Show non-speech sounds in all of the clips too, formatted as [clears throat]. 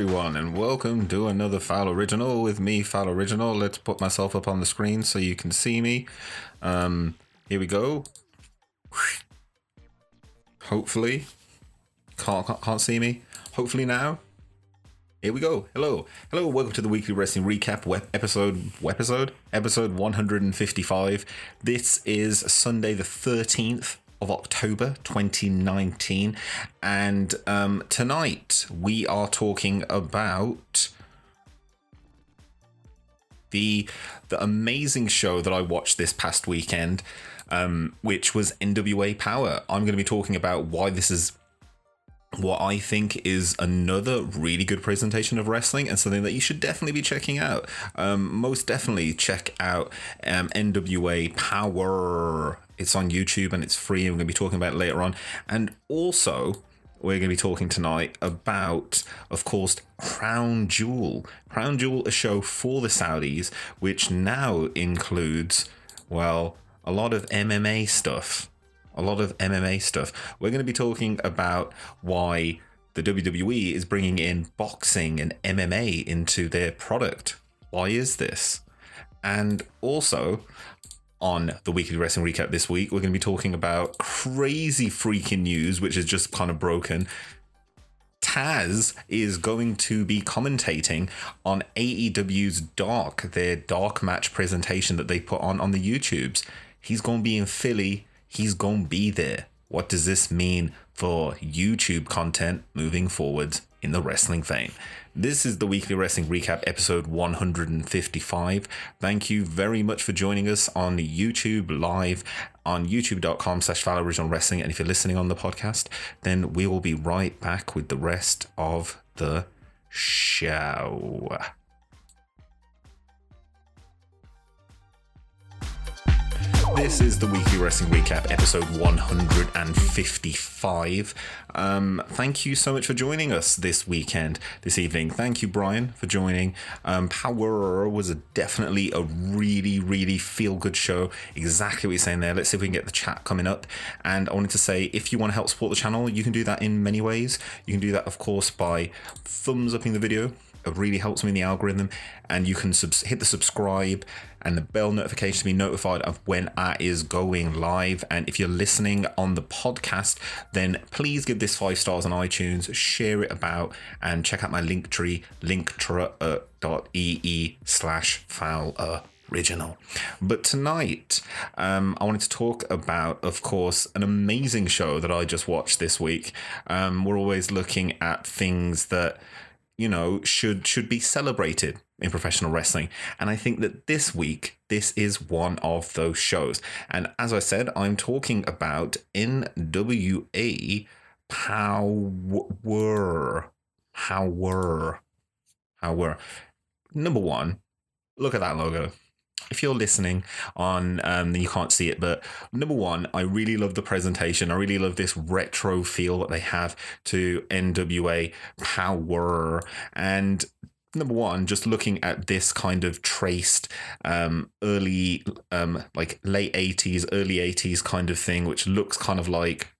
everyone, and welcome to another Foul Original with me, Foul Original. Let's put myself up on the screen so you can see me. Um, here we go. Hopefully, can't, can't, can't see me. Hopefully now. Here we go. Hello, hello. Welcome to the weekly wrestling recap web episode. Episode episode 155. This is Sunday the 13th of October 2019, and um, tonight we are talking about the the amazing show that I watched this past weekend, um, which was NWA Power. I'm going to be talking about why this is what I think is another really good presentation of wrestling and something that you should definitely be checking out. Um, most definitely check out um, NWA Power. It's on YouTube and it's free, and we're going to be talking about it later on. And also, we're going to be talking tonight about, of course, Crown Jewel. Crown Jewel, a show for the Saudis, which now includes, well, a lot of MMA stuff a lot of MMA stuff. We're going to be talking about why the WWE is bringing in boxing and MMA into their product. Why is this? And also, on the weekly wrestling recap this week, we're going to be talking about crazy freaking news, which is just kind of broken. Taz is going to be commentating on AEW's Dark, their Dark match presentation that they put on on the YouTubes. He's going to be in Philly he's going to be there. What does this mean for YouTube content moving forward in the wrestling vein? This is the weekly wrestling recap episode 155. Thank you very much for joining us on YouTube live on youtube.com slash original wrestling. And if you're listening on the podcast, then we will be right back with the rest of the show. This is the weekly wrestling recap, episode 155. Um, thank you so much for joining us this weekend, this evening. Thank you, Brian, for joining. Um, Power was a, definitely a really, really feel good show. Exactly what you're saying there. Let's see if we can get the chat coming up. And I wanted to say, if you want to help support the channel, you can do that in many ways. You can do that, of course, by thumbs upping the video it really helps me in the algorithm. And you can hit the subscribe and the bell notification to be notified of when I is going live. And if you're listening on the podcast, then please give this five stars on iTunes, share it about, and check out my link tree, linktree.ee slash foul original. But tonight, um, I wanted to talk about, of course, an amazing show that I just watched this week. Um, we're always looking at things that you know should should be celebrated in professional wrestling. And i think that this week this is one of those shows. And as i said i'm talking about nwa power power power. Number one look at that logo. If you're listening on um you can't see it but number one i really love the presentation. I really love this retro feel that they have to nwa power. And number one just looking at this kind of traced um early um like late 80s early 80s kind of thing which looks kind of like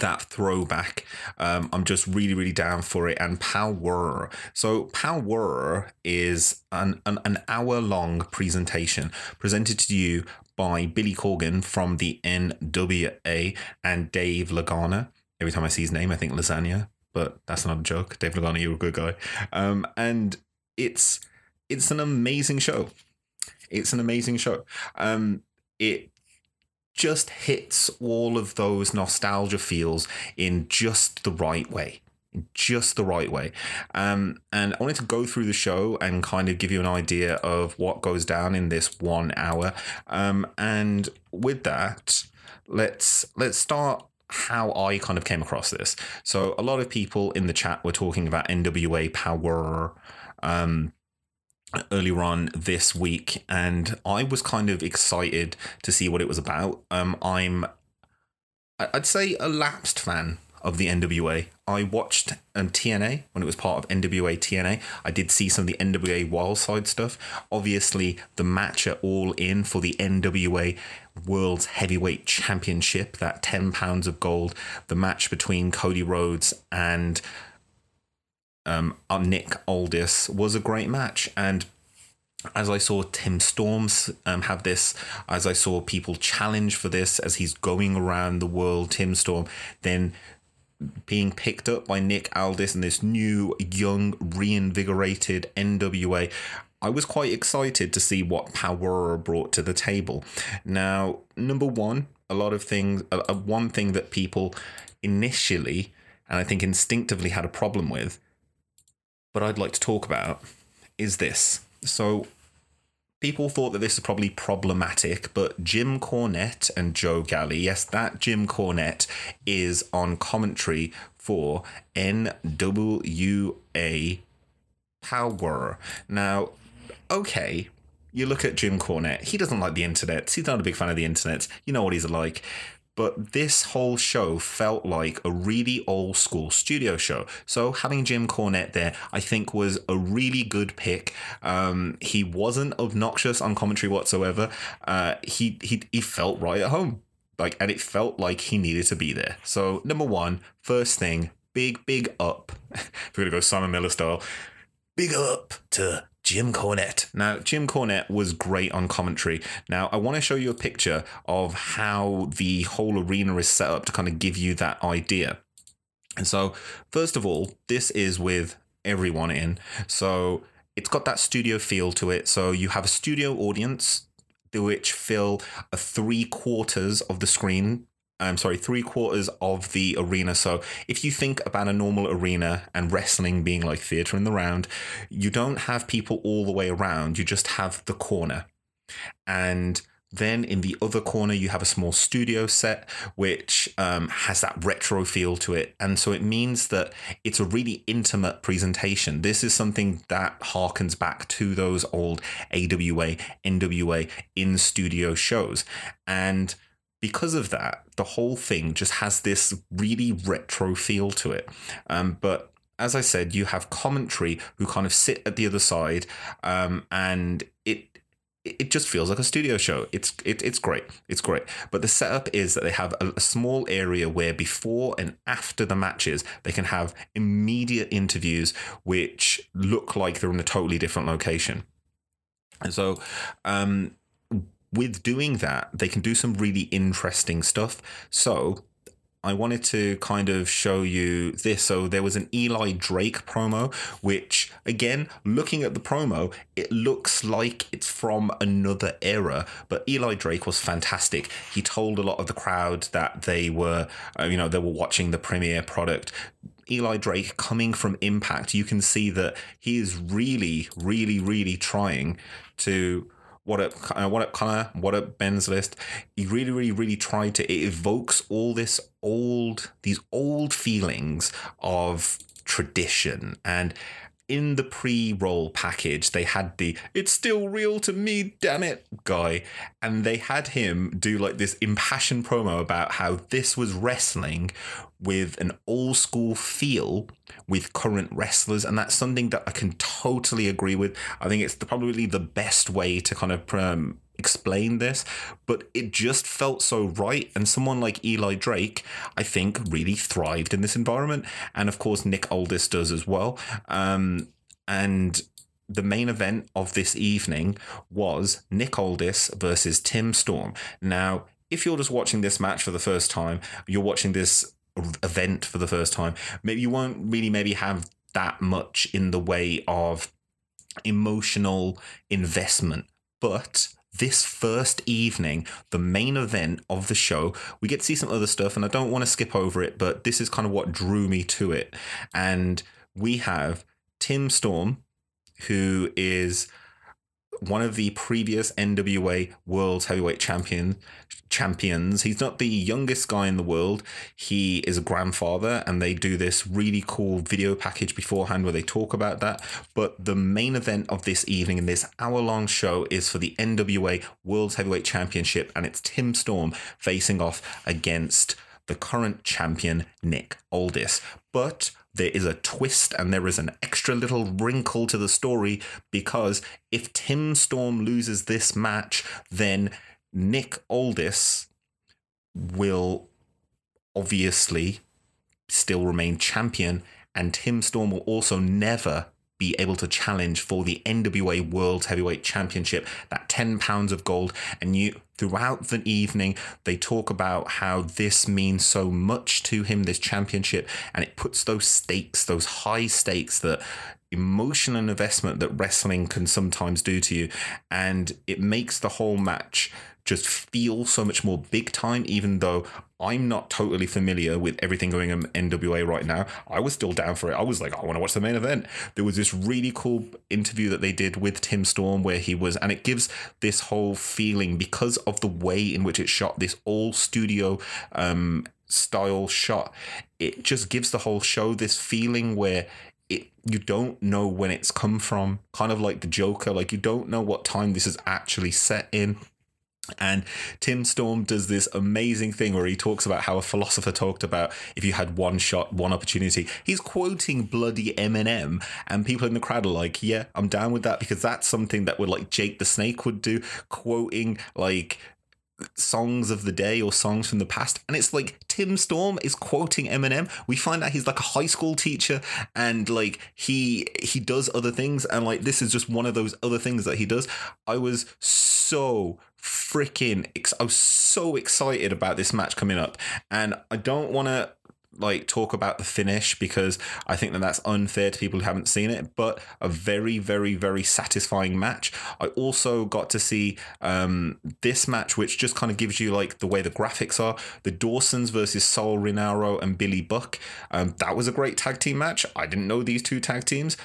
that throwback. Um, I'm just really, really down for it. And Power. So, Power is an, an, an hour long presentation presented to you by Billy Corgan from the NWA and Dave Lagana. Every time I see his name, I think lasagna, but that's not a joke. Dave Lagana, you're a good guy. Um, and it's it's an amazing show. It's an amazing show. Um, it just hits all of those nostalgia feels in just the right way just the right way. Um, and I wanted to go through the show and kind of give you an idea of what goes down in this one hour. Um, and with that, let's let's start how I kind of came across this. So a lot of people in the chat were talking about NWA Power. Um, earlier on this week, and I was kind of excited to see what it was about. Um, I'm, I'd say, a lapsed fan of the NWA. I watched um, TNA when it was part of NWA TNA. I did see some of the NWA Wildside stuff. Obviously, the match at All In for the NWA World's Heavyweight Championship, that 10 pounds of gold, the match between Cody Rhodes and um, Nick Aldis was a great match. And as I saw Tim Storms um, have this, as I saw people challenge for this as he's going around the world, Tim Storm, then being picked up by Nick Aldis and this new, young, reinvigorated NWA. I was quite excited to see what Power brought to the table. Now, number one, a lot of things, uh, uh, one thing that people initially, and I think instinctively had a problem with, but I'd like to talk about, is this. So, people thought that this was probably problematic, but Jim Cornette and Joe Galli, yes, that Jim Cornette is on commentary for NWA Power. Now, okay, you look at Jim Cornette, he doesn't like the internet. He's not a big fan of the internet. You know what he's like. But this whole show felt like a really old school studio show. So having Jim Cornette there, I think, was a really good pick. Um, he wasn't obnoxious on commentary whatsoever. Uh, he, he he felt right at home. Like, and it felt like he needed to be there. So number one, first thing, big big up. [laughs] we're gonna go Simon Miller style, big up to Jim Cornette. Now, Jim Cornette was great on commentary. Now, I want to show you a picture of how the whole arena is set up to kind of give you that idea. And so, first of all, this is with everyone in. So, it's got that studio feel to it. So, you have a studio audience which fill a three quarters of the screen I'm sorry, three quarters of the arena. So if you think about a normal arena and wrestling being like theater in the round, you don't have people all the way around. You just have the corner. And then in the other corner, you have a small studio set, which um, has that retro feel to it. And so it means that it's a really intimate presentation. This is something that harkens back to those old AWA, NWA in studio shows. And because of that, the whole thing just has this really retro feel to it. Um, but as I said, you have commentary who kind of sit at the other side, um, and it it just feels like a studio show. It's it, it's great. It's great. But the setup is that they have a, a, small area where before and after the matches they can have immediate interviews which look like they're in a totally different location. And so um, with doing that, they can do some really interesting stuff. So I wanted to kind of show you this. So there was an Eli Drake promo, which again, looking at the promo, it looks like it's from another era. But Eli Drake was fantastic. He told a lot of the crowd that they were, uh, you know, they were watching the premiere product. Eli Drake coming from Impact, you can see that he is really, really, really trying to what up, uh, what up, Connor? What up, Ben's list? He really, really, really tried to. It evokes all this old, these old feelings of tradition and in the pre-roll package they had the it's still real to me damn it guy. And they had him do like this impassioned promo about how this was wrestling with an old school feel with current wrestlers. And that's something that I can totally agree with. I think it's probably the best way to kind of um, explain this, but it just felt so right. And someone like Eli Drake, I think, really thrived in this environment. And of course, Nick Aldis does as well. Um, and the main event of this evening was Nick Aldis versus Tim Storm. Now, if you're just watching this match for the first time, you're watching this event for the first time, maybe you won't really maybe have that much in the way of emotional investment. But this first evening, the main event of the show, we get to see some other stuff, and I don't want to skip over it, but this is kind of what drew me to it. And we have Tim Storm, who is one of the previous NWA World Heavyweight Champion champions. He's not the youngest guy in the world. He is a grandfather, and they do this really cool video package beforehand where they talk about that. But the main event of this evening in this hour long show is for the NWA World Heavyweight Championship, and it's Tim Storm facing off against the current champion, Nick Aldis. But there is a twist and there is an extra little wrinkle to the story because if Tim Storm loses this match, then Nick Aldis will obviously still remain champion and Tim Storm will also never be able to challenge for the NWA World Heavyweight Championship, that 10 pounds of gold. And you, throughout the evening, they talk about how this means so much to him, this championship, and it puts those stakes, those high stakes that emotional investment that wrestling can sometimes do to you. And it makes the whole match just feel so much more big time, even though I'm not totally familiar with everything going on NWA right now. I was still down for it. I was like, I want to watch the main event. There was this really cool interview that they did with Tim Storm where he was, and it gives this whole feeling because of the way in which it's shot, this all studio um, style shot. It just gives the whole show this feeling where it you don't know when it's come from kind of like the joker like you don't know what time this is actually set in and Tim Storm does this amazing thing where he talks about how a philosopher talked about if you had one shot, one opportunity. He's quoting bloody Eminem, and people in the crowd are like, "Yeah, I'm down with that," because that's something that would like Jake the Snake would do, quoting like songs of the day or songs from the past and it's like Tim Storm is quoting Eminem. We find out he's like a high school teacher and like he he does other things and like this is just one of those other things that he does. I was so freaking I was so excited about this match coming up and I don't want to like talk about the finish because I think that that's unfair to people who haven't seen it. But a very, very, very satisfying match. I also got to see um, this match, which just kind of gives you like the way the graphics are. The Dawsons versus Sal Rinauro and Billy Buck. Um, that was a great tag team match. I didn't know these two tag teams,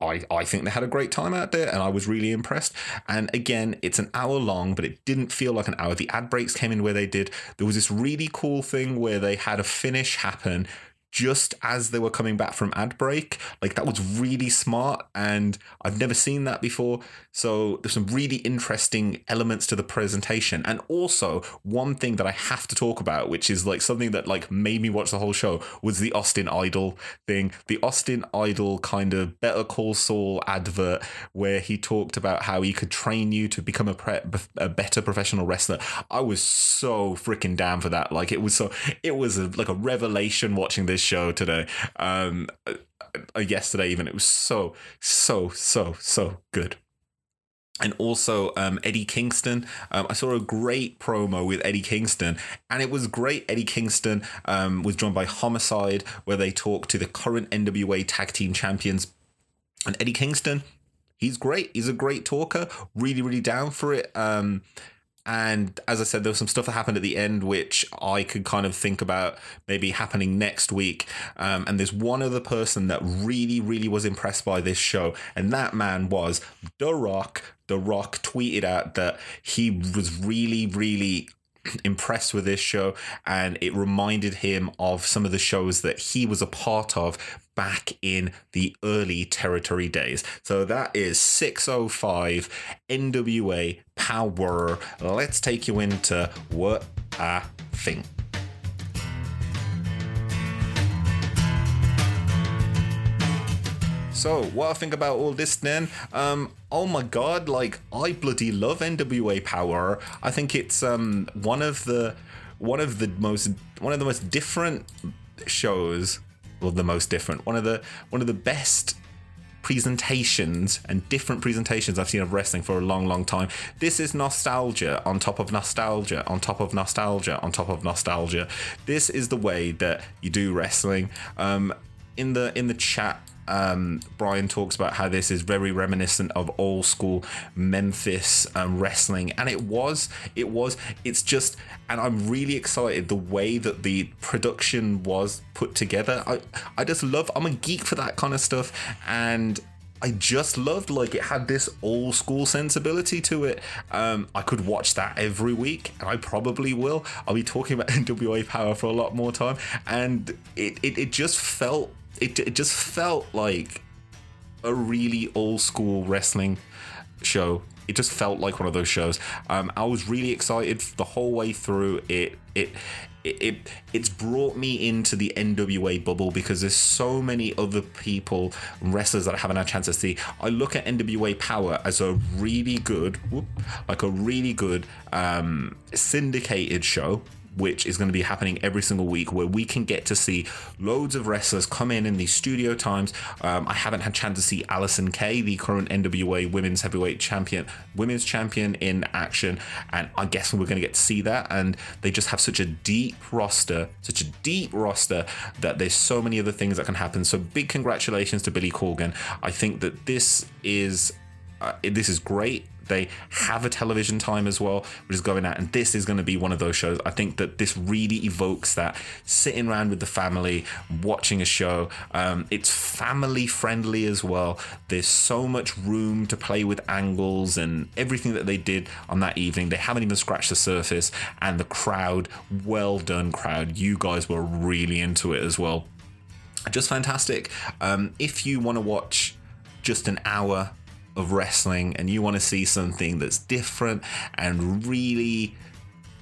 I, I think they had a great time out there and I was really impressed. And again, it's an hour long, but it didn't feel like an hour. The ad breaks came in where they did. There was this really cool thing where they had a finish happen just as they were coming back from ad break. Like that was really smart and I've never seen that before. So there's some really interesting elements to the presentation. And also one thing that I have to talk about, which is like something that like made me watch the whole show was the Austin Idol thing. The Austin Idol kind of Better Call Saul advert where he talked about how he could train you to become a, pre- a better professional wrestler. I was so freaking down for that. Like it was so it was a, like a revelation watching this show today. Um, uh, yesterday even it was so so so so good and also um, Eddie Kingston. Um, I saw a great promo with Eddie Kingston, and it was great. Eddie Kingston um, was joined by Homicide, where they talked to the current NWA Tag Team Champions. And Eddie Kingston, he's great. He's a great talker. Really, really down for it. And as I said, there was some stuff that happened at the end which I could kind of think about maybe happening next week. Um, and there's one other person that really, really was impressed by this show, and that man was The Rock. The Rock tweeted out that he was really, really [clears throat] impressed with this show and it reminded him of some of the shows that he was a part of back in the early territory days. So that is 605 NWA Power. Let's take you into what I think. So, what I think about all this then? Um, oh my god, like I bloody love NWA Power. I think it's um one of the one of the most one of the most different shows, well, the most different, one of the one of the best presentations and different presentations I've seen of wrestling for a long, long time. This is nostalgia on top of nostalgia on top of nostalgia on top of nostalgia. This is the way that you do wrestling. Um, in the in the chat um, Brian talks about how this is very reminiscent of old school Memphis um, wrestling, and it was, it was, it's just, and I'm really excited the way that the production was put together. I, I just love, I'm a geek for that kind of stuff, and I just loved like it had this old school sensibility to it. Um, I could watch that every week, and I probably will. I'll be talking about [laughs] NWA Power for a lot more time, and it it, it just felt it, it just felt like a really old school wrestling show. It just felt like one of those shows. Um, I was really excited the whole way through. It it it, it's brought me into the NWA bubble because there's so many other people wrestlers that I haven't had a chance to see. I look at NWA Power as a really good, whoop, like a really good um, syndicated show which is going to be happening every single week, where we can get to see loads of wrestlers come in in these studio times. Um, I haven't had chance to see Allysin Kay, the current NWA Women's Heavyweight Champion, Women's Champion in action, and I guess we're going to get to see that. And they just have such a deep roster, such a deep roster that there's so many other things that can happen. So big congratulations to Billy Corgan. I think that this is uh, this is great. They have a television time as well, which is going out, and this is going to be one of those shows. I think that this really evokes that sitting around with the family, watching a show. Um, it's family friendly as well. There's so much room to play with angles and everything that they did on that evening. They haven't even scratched the surface, and the crowd, well done, crowd. You guys were really into it as well. Just fantastic. Um, if you want to watch just an hour of wrestling and you want to see something that's different and really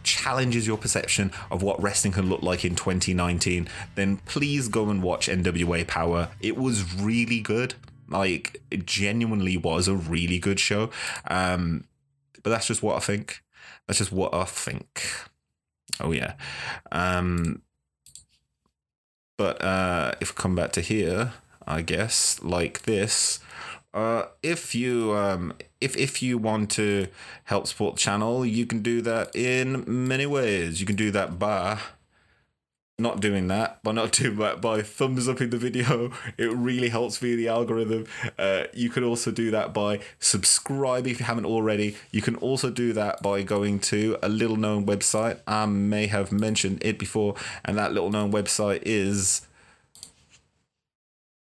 challenges your perception of what wrestling can look like in 2019, then please go and watch NWA Power. It was really good. Like, it genuinely was a really good show. Um, but that's just what I think. That's just what I think. Oh, yeah. Um, but uh, if we come back to here, I guess, like this, uh, if you um, if if you want to help support the channel, you can do that in many ways. You can do that by not doing that, by not [laughs] doing that, by thumbs up in the video. [laughs] It really helps me the algorithm. Uh, you can also do that by subscribing if you haven't already. You can also do that by going to a little known website. I may have mentioned it before, and that little known website is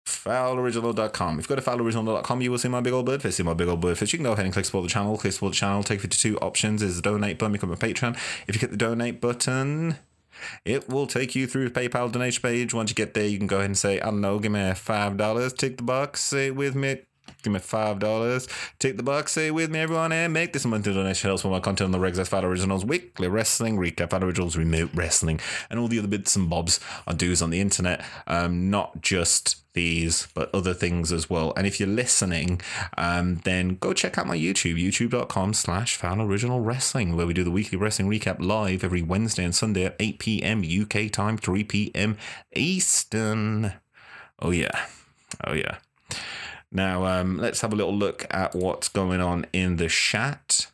fouloriginal.com. If you go to fouloriginal.com, you will see my big old bird fish. See my big old bird fish. You can go ahead and click support the channel. Click support the channel. Take you to two options. Is the donate button, become a patron. If you hit the donate button, it will take you through the PayPal donation page. Once you get there, you can go ahead and say, I don't know, give me five dollars, take the box, say it with me. Give me five dollars. Take the box, say with me, everyone, and make this a monthly donation. Helps with my content on the Regs Fat Originals, weekly wrestling, recap Fat Originals, remote wrestling, and all the other bits and bobs I do on the internet. Um, not just these, but other things as well. And if you're listening, um, then go check out my YouTube, youtube.com slash Foul Original Wrestling, where we do the weekly wrestling recap live every Wednesday and Sunday at 8 p.m. UK time, 3 p.m. Eastern. Oh, yeah. Oh, yeah. Now, um, let's have a little look at what's going on in the chat.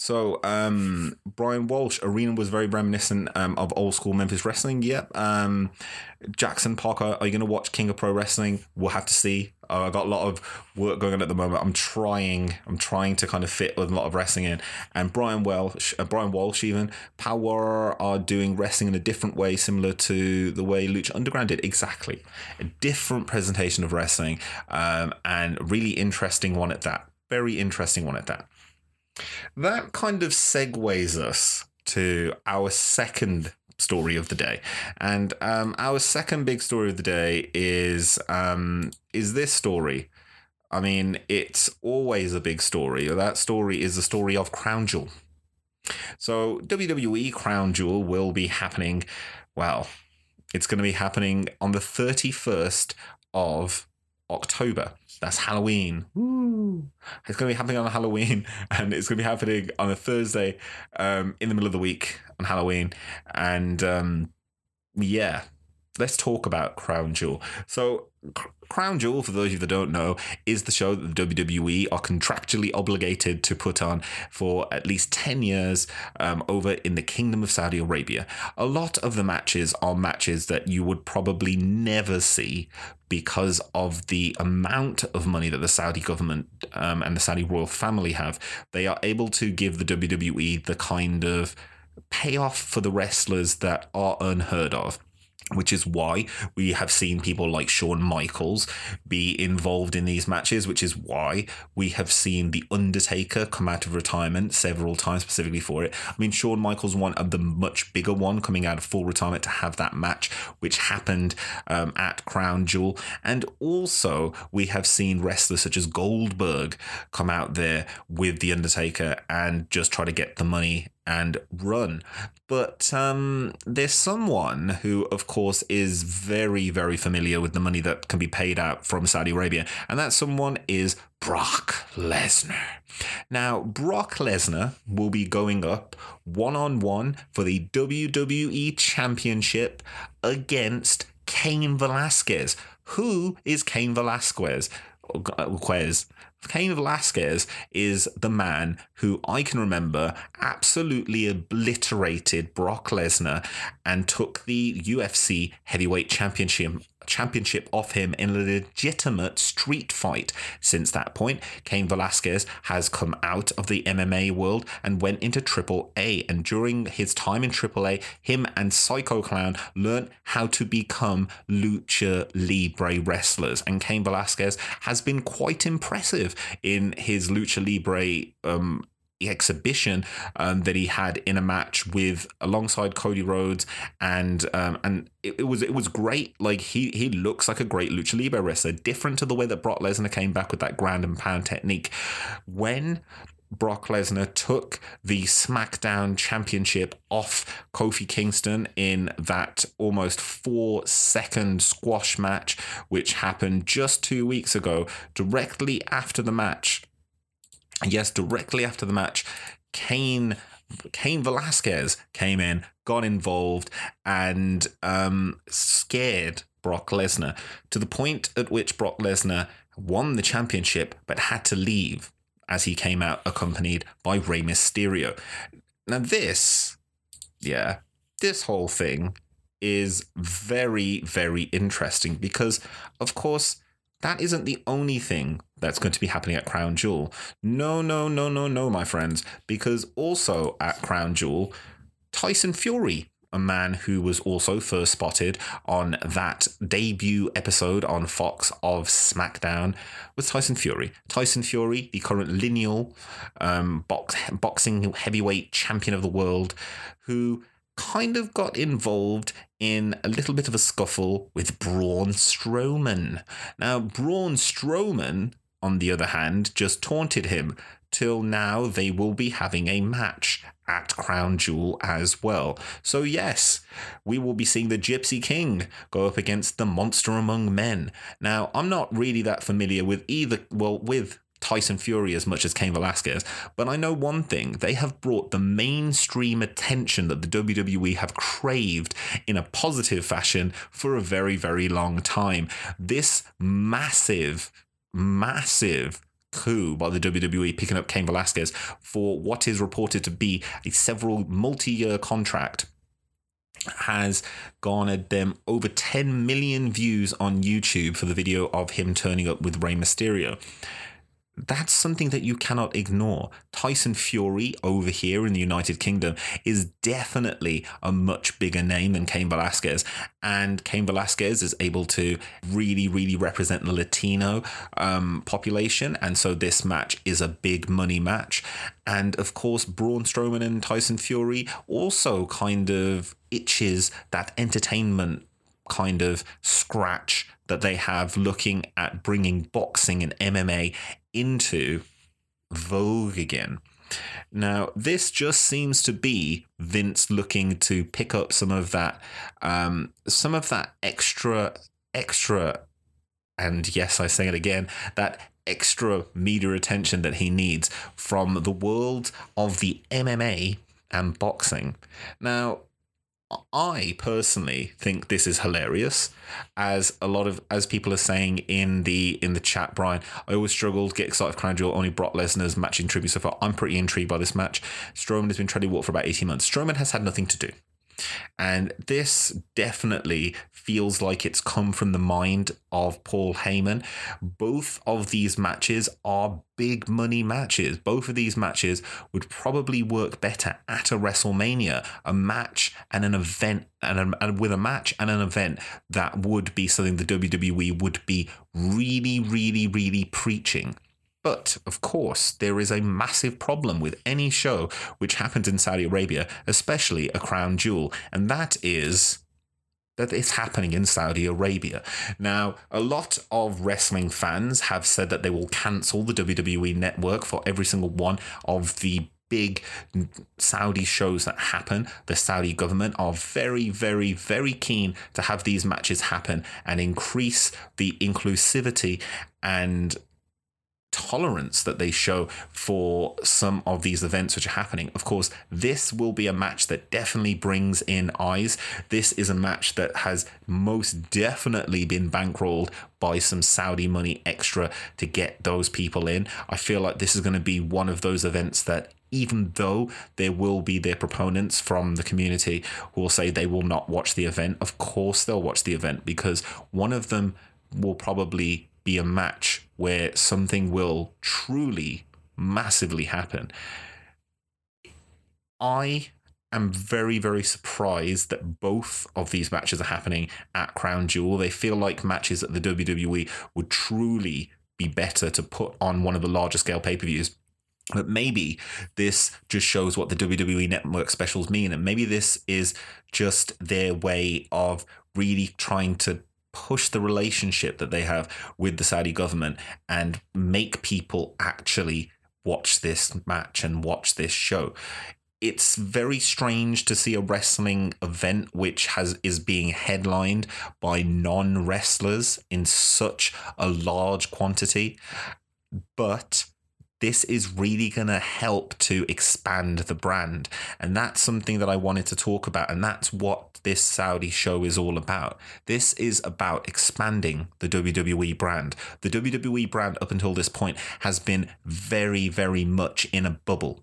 So, um, Brian Walsh, Arena was very reminiscent um, of old school Memphis wrestling. Yep. Um, Jackson Parker, are you going to watch King of Pro Wrestling? We'll have to see. Uh, I got a lot of work going on at the moment. I'm trying. I'm trying to kind of fit a lot of wrestling in. And Brian Welsh, uh, Brian Walsh, even Power are doing wrestling in a different way, similar to the way Lucha Underground did. Exactly, a different presentation of wrestling, um, and really interesting one at that. Very interesting one at that. That kind of segues us to our second story of the day, and um, our second big story of the day is um, is this story. I mean, it's always a big story. That story is the story of Crown Jewel. So WWE Crown Jewel will be happening. Well, it's going to be happening on the thirty first of October. That's Halloween. Woo. It's going to be happening on Halloween, [laughs] and it's going to be happening on a Thursday um, in the middle of the week on Halloween. And um, yeah, let's talk about Crown Jewel. So, Crown Jewel, for those of you that don't know, is the show that the WWE are contractually obligated to put on for at least 10 years um, over in the Kingdom of Saudi Arabia. A lot of the matches are matches that you would probably never see because of the amount of money that the Saudi government um, and the Saudi royal family have. They are able to give the WWE the kind of payoff for the wrestlers that are unheard of which is why we have seen people like Shawn Michaels be involved in these matches, which is why we have seen The Undertaker come out of retirement several times specifically for it. I mean, Shawn Michaels one of the much bigger one coming out of full retirement to have that match, which happened um, at Crown Jewel. And also, we have seen wrestlers such as Goldberg come out there with The Undertaker and just try to get the money and run. But um, there's someone who, of course, is very, very familiar with the money that can be paid out from Saudi Arabia, and that someone is Brock Lesnar. Now, Brock Lesnar will be going up one on one for the WWE Championship against Cain Velasquez. Who is Cain Velasquez? Quez. Cain Velasquez is the man who I can remember absolutely obliterated Brock Lesnar and took the UFC heavyweight championship championship off him in a legitimate street fight. Since that point, Cain Velasquez has come out of the MMA world and went into Triple A. And during his time in Triple A, him and Psycho Clown learned how to become lucha libre wrestlers. And Cain Velasquez has been quite impressive in his lucha libre um, exhibition um, that he had in a match with alongside Cody Rhodes. And um, and it, it, was it was great. Like he he looks like a great lucha libre wrestler different to the way that Brock Lesnar came back with that ground and pound technique. When Brock Lesnar took the SmackDown Championship off Kofi Kingston in that almost four second squash match, which happened just two weeks ago, directly after the match yes, directly after the match, Cain Cain Velasquez came in, got involved, and um, scared Brock Lesnar to the point at which Brock Lesnar won the championship but had to leave as he came out accompanied by Rey Mysterio. Now, this, yeah, this whole thing is very, very interesting because, of course, that isn't the only thing that's going to be happening at Crown Jewel. No, no, no, no, no, my friends, because also at Crown Jewel, Tyson Fury, a man who was also first spotted on that debut episode on Fox of SmackDown, was Tyson Fury. Tyson Fury, the current lineal um, box, boxing heavyweight champion of the world, who kind of got involved in a little bit of a scuffle with Braun Strowman. Now, Braun Strowman, on the other hand, just taunted him. Till now, they will be having a match at Crown Jewel as well. So, yes, we will be seeing the Gypsy King go up against the Monster Among Men. Now, I'm not really that familiar with either, well, with Tyson Fury as much as Cain Velasquez, but I know one thing they have brought the mainstream attention that the WWE have craved in a positive fashion for a very, very long time. This massive, massive coup by the WWE picking up Cain Velasquez for what is reported to be a several multi year contract has garnered them over 10 million views on YouTube for the video of him turning up with Rey Mysterio that's something that you cannot ignore. Tyson Fury over here in the United Kingdom is definitely a much bigger name than Cain Velasquez. And Cain Velasquez is able to really, really represent the Latino um, population. And so this match is a big money match. And of course, Braun Strowman and Tyson Fury also kind of itches that entertainment kind of scratch that they have looking at bringing boxing and MMA into vogue again. Now, this just seems to be Vince looking to pick up some of that, um, some of that extra, extra, and yes, I say it again, that extra media attention that he needs from the world of the MMA and boxing. Now, I personally think this is hilarious, as a lot of as people are saying in the in the chat. Brian, I always struggled get excited for Crown Jewel. Only Brock Lesnar's matching tribute so far. I'm pretty intrigued by this match. Strowman has been treading water for about eighteen months. Strowman has had nothing to do. And this definitely feels like it's come from the mind of Paul Heyman. Both of these matches are big money matches. Both of these matches would probably work better at a WrestleMania, a match and an event, and, a, and with a match and an event that would be something the WWE would be really, really, really preaching. But of course, there is a massive problem with any show which happens in Saudi Arabia, especially a crown jewel, and that is that it's happening in Saudi Arabia. Now, a lot of wrestling fans have said that they will cancel the WWE network for every single one of the big Saudi shows that happen, the Saudi government are very, very, very keen to have these matches happen and increase the inclusivity and tolerance that they show for some of these events which are happening. Of course, this will be a match that definitely brings in eyes. This is a match that has most definitely been bankrolled by some Saudi money extra to get those people in. I feel like this is going to be one of those events that even though there will be their proponents from the community who will say they will not watch the event, of course they'll watch the event because one of them will probably be a match where something will truly massively happen. I am very, very surprised that both of these matches are happening at Crown Jewel. They feel like matches that the WWE would truly be better to put on one of the larger scale pay per views. But maybe this just shows what the WWE Network specials mean. And maybe this is just their way of really trying to push the relationship that they have with the Saudi government and make people actually watch this match and watch this show. It's very strange to see a wrestling event which has is being headlined by non-wrestlers in such a large quantity. But this is really going to help to expand the brand. And that's something that I wanted to talk about. And that's what this Saudi show is all about. This is about expanding the WWE brand. The WWE brand, up until this point, has been very, very much in a bubble.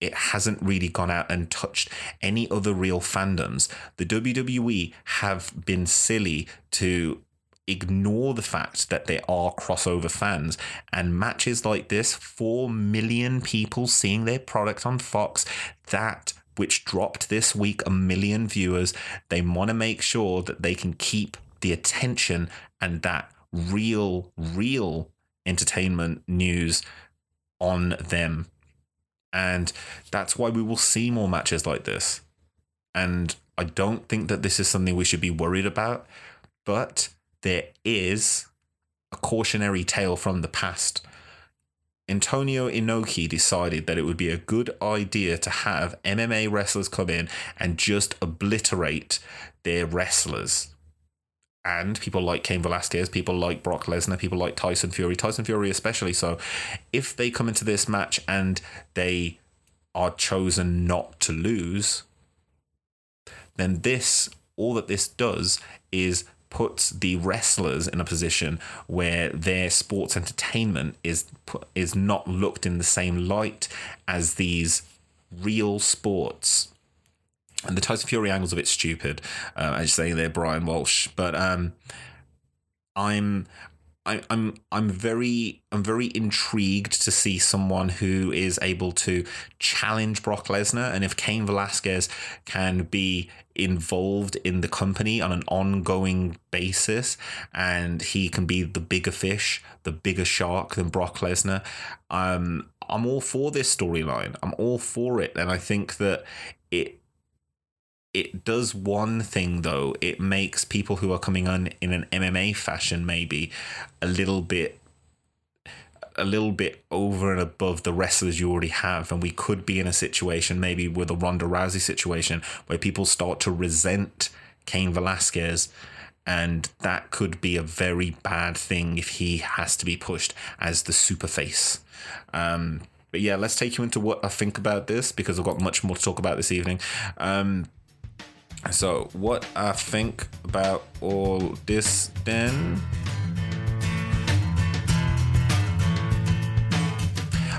It hasn't really gone out and touched any other real fandoms. The WWE have been silly to ignore the fact that there are crossover fans and matches like this 4 million people seeing their product on Fox that which dropped this week a million viewers they want to make sure that they can keep the attention and that real real entertainment news on them. And that's why we will see more matches like this. And I don't think that this is something we should be worried about but there is a cautionary tale from the past. Antonio Inoki decided that it would be a good idea to have MMA wrestlers come in and just obliterate their wrestlers. And people like Cain Velasquez, people like Brock Lesnar, people like Tyson Fury, Tyson Fury especially. So, if they come into this match and they are chosen not to lose, then this, all that this does is puts the wrestlers in a position where their sports entertainment is is not looked in the same light as these real sports. And the Tyson Fury angle's a bit stupid, uh, as you say there, Brian Walsh. But um, I'm I, I'm I'm very I'm very intrigued to see someone who is able to challenge Brock Lesnar, and if Cain Velasquez can be involved in the company on an ongoing basis, and he can be the bigger fish, the bigger shark than Brock Lesnar, um, I'm all for this storyline. I'm all for it, and I think that it it does one thing though. It makes people who are coming on in an MMA fashion maybe a little bit a little bit over and above the wrestlers you already have. And we could be in a situation, maybe with a Ronda Rousey situation, where people start to resent Cain Velasquez. And that could be a very bad thing if he has to be pushed as the super face. Um, but yeah, let's take you into what I think about this because I've got much more to talk about this evening. Um, so, what I think about all this then?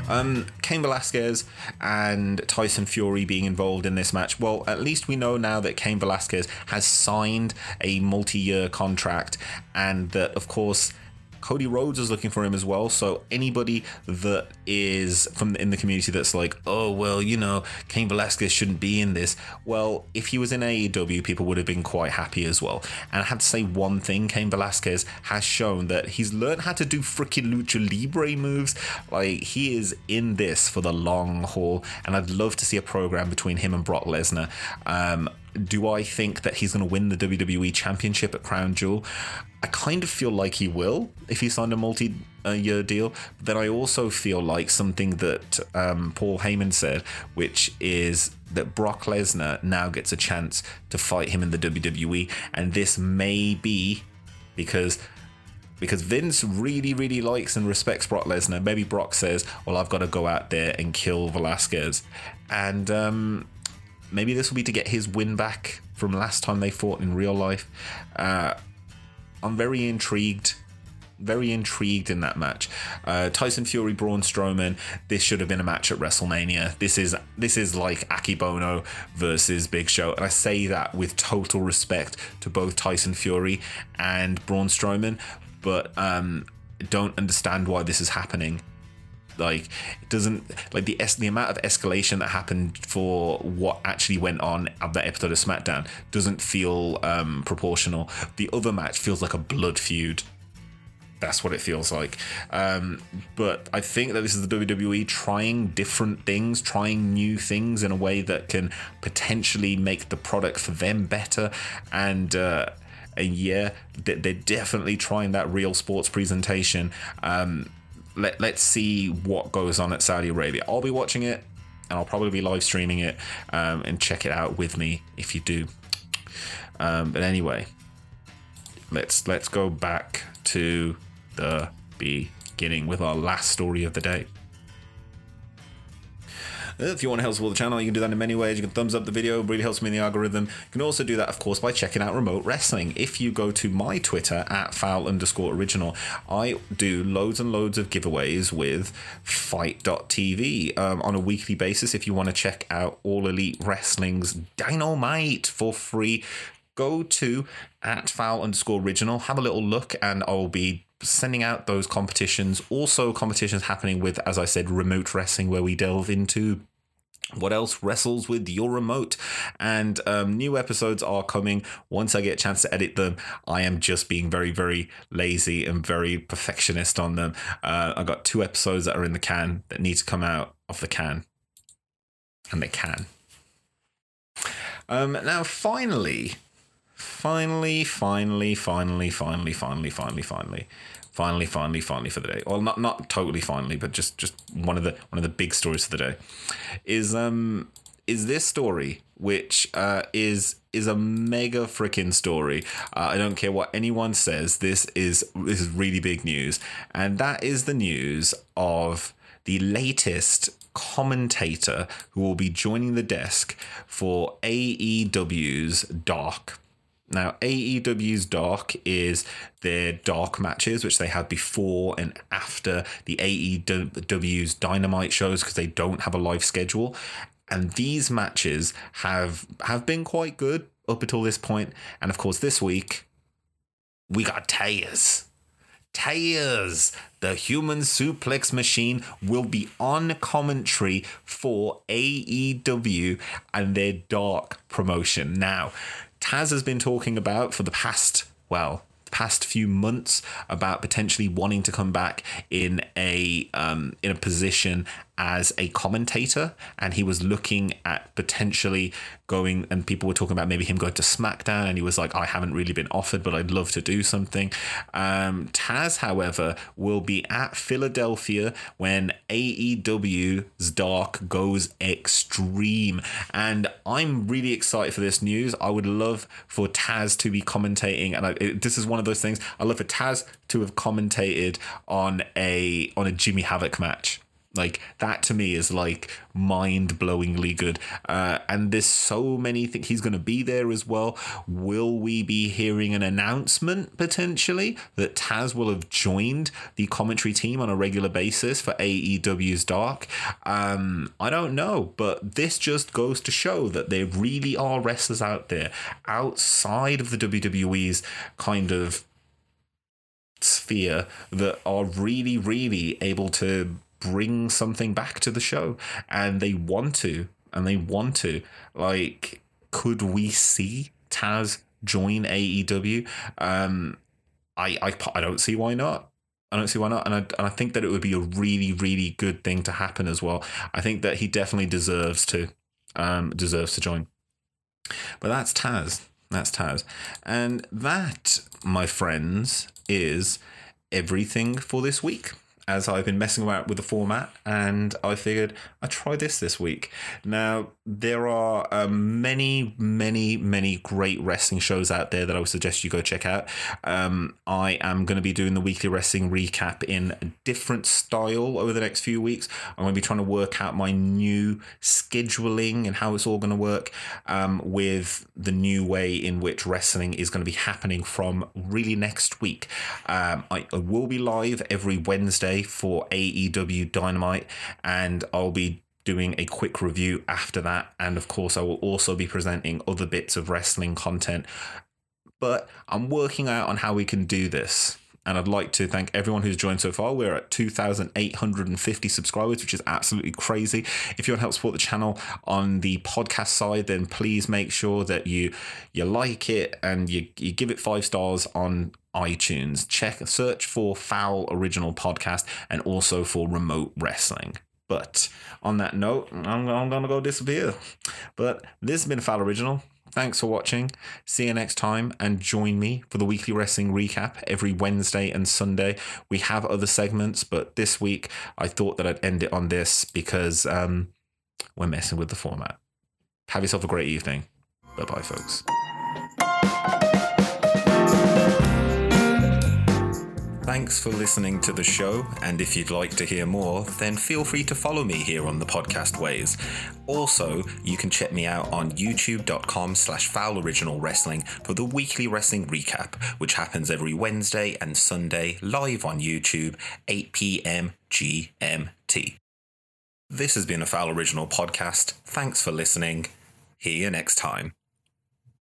Um, Cain Velasquez and Tyson Fury being involved in this match. Well, at least we know now that Cain Velasquez has signed a multi year contract, and that, of course, Cody Rhodes is looking for him as well. So anybody that is from in the community that's like, oh well, you know, Cain Velasquez shouldn't be in this. Well, if he was in AEW, people would have been quite happy as well. And I have to say one thing: Cain Velasquez has shown that he's learned how to do freaking lucha libre moves. Like he is in this for the long haul, and I'd love to see a program between him and Brock Lesnar. Um, do I think that he's going to win the WWE Championship at Crown Jewel? I kind of feel like he will if he signed a multi year deal. But then I also feel like something that um, Paul Heyman said, which is that Brock Lesnar now gets a chance to fight him in the WWE. And this may be because because Vince really, really likes and respects Brock Lesnar. Maybe Brock says, "Well, I've got to go out there and kill Velasquez," and um, maybe this will be to get his win back from last time they fought in real life. Uh, I'm very intrigued. Very intrigued in that match. Uh, Tyson Fury, Braun Strowman. This should have been a match at WrestleMania. This is this is like Akebono versus Big Show, and I say that with total respect to both Tyson Fury and Braun Strowman, but um, don't understand why this is happening. Like it doesn't like the the amount of escalation that happened for what actually went on at that episode of SmackDown doesn't feel um, proportional. The other match feels like a blood feud. That's what it feels like. Um, but I think that this is the WWE trying different things, trying new things in a way that can potentially make the product for them better. And uh, and yeah, they're definitely trying that real sports presentation. Um, let, let's see what goes on at Saudi Arabia. I'll be watching it and I'll probably be live streaming it um, and check it out with me if you do. Um, but anyway, let's let's go back to the beginning with our last story of the day. If you want to help support the channel, you can do that in many ways. You can thumbs up the video, it really helps me in the algorithm. You can also do that, of course, by checking out remote wrestling. If you go to my Twitter at foul underscore original, I do loads and loads of giveaways with FITE.tv um, on a weekly basis. If you want to check out All Elite Wrestling's Dynamite for free, go to at foul underscore original, have a little look, and I'll be sending out those competitions. Also, competitions happening with, as I said, remote wrestling, where we delve into what else wrestles with your remote? And um, new episodes are coming. Once i get a chance to edit them i am just being very very lazy and very perfectionist on them. Uh, i got two episodes that are in the can that need to come out of the can. And they can. Um, now finally finally finally finally finally finally finally finally finally, finally, finally for the day. Well, not not totally finally, but just just one of the one of the big stories for the day is um is this story which uh, is is a mega freaking story. Uh, I don't care what anyone says. This is this is really big news, and that is the news of the latest commentator who will be joining the desk for AEW's Dark. Now, AEW's Dark is their Dark matches, which they had before and after the AEW's Dynamite shows because they don't have a live schedule. And these matches have have been quite good up until this point. And of course, this week we got Taz. Taz, the human suplex machine, will be on commentary for AEW and their Dark promotion. Now, Taz has been talking about for the past, well, past few months about potentially wanting to come back in a um, in a position as a commentator, and he was looking at potentially going. And people were talking about maybe him going to SmackDown, and he was like, "I haven't really been offered, but I'd love to do something." Um, Taz, however, will be at Philadelphia when AEW's Dark goes extreme, and I'm really excited for this news. I would love for Taz to be commentating, and I, it, this is one of those things. I love for Taz to have commentated on a on a Jimmy Havoc match. Like that to me is like mind blowingly good. Uh, and there's so many things. He's going to be there as well. Will we be hearing an announcement potentially that Taz will have joined the commentary team on a regular basis for AEW's Dark? Um, I don't know, but this just goes to show that there really are wrestlers out there outside of the WWE's kind of sphere that are really, really able to bring something back to the show. And they want to and they want to like could we see Taz join AEW um I I I don't see why not. I don't see why not. And I, and I think that it would be a really really good thing to happen as well. I think that he definitely deserves to um deserves to join. But that's Taz. That's Taz. And that, my friends, is everything for this week as I've been messing around with the format, and I figured I'd try this this week. Now, there are um, many, many, many great wrestling shows out there that I would suggest you go check out. Um, I am going to be doing the weekly wrestling recap in a different style over the next few weeks. I'm going to be trying to work out my new scheduling and how it's all going to work um, with the new way in which wrestling is going to be happening from really next week. Um, I, I will be live every Wednesday for AEW Dynamite, and I'll be doing a quick review after that. And of course, I will also be presenting other bits of wrestling content. But I'm working out on how we can do this. And I'd like to thank everyone who's joined so far. We're at 2,850 subscribers, which is absolutely crazy. If you want to help support the channel on the podcast side, then please make sure that you you like it and you, you give it five stars on iTunes. Check search for Foul Original Podcast and also for Remote Wrestling. But on that note, I'm, I'm going to go disappear. But this has been Foul Original. Thanks for watching. See you next time and join me for the weekly wrestling recap every Wednesday and Sunday. We have other segments, but this week I thought that I'd end it on this because um, we're messing with the format. Have yourself a great evening. Bye bye, folks. Thanks for listening to the show, and if you'd like to hear more, then feel free to follow me here on the podcast ways. Also, you can check me out on youtube.com slash foul original wrestling for the weekly wrestling recap, which happens every Wednesday and Sunday live on YouTube, 8 p.m. GMT. This has been a Foul Original podcast. Thanks for listening. See you next time.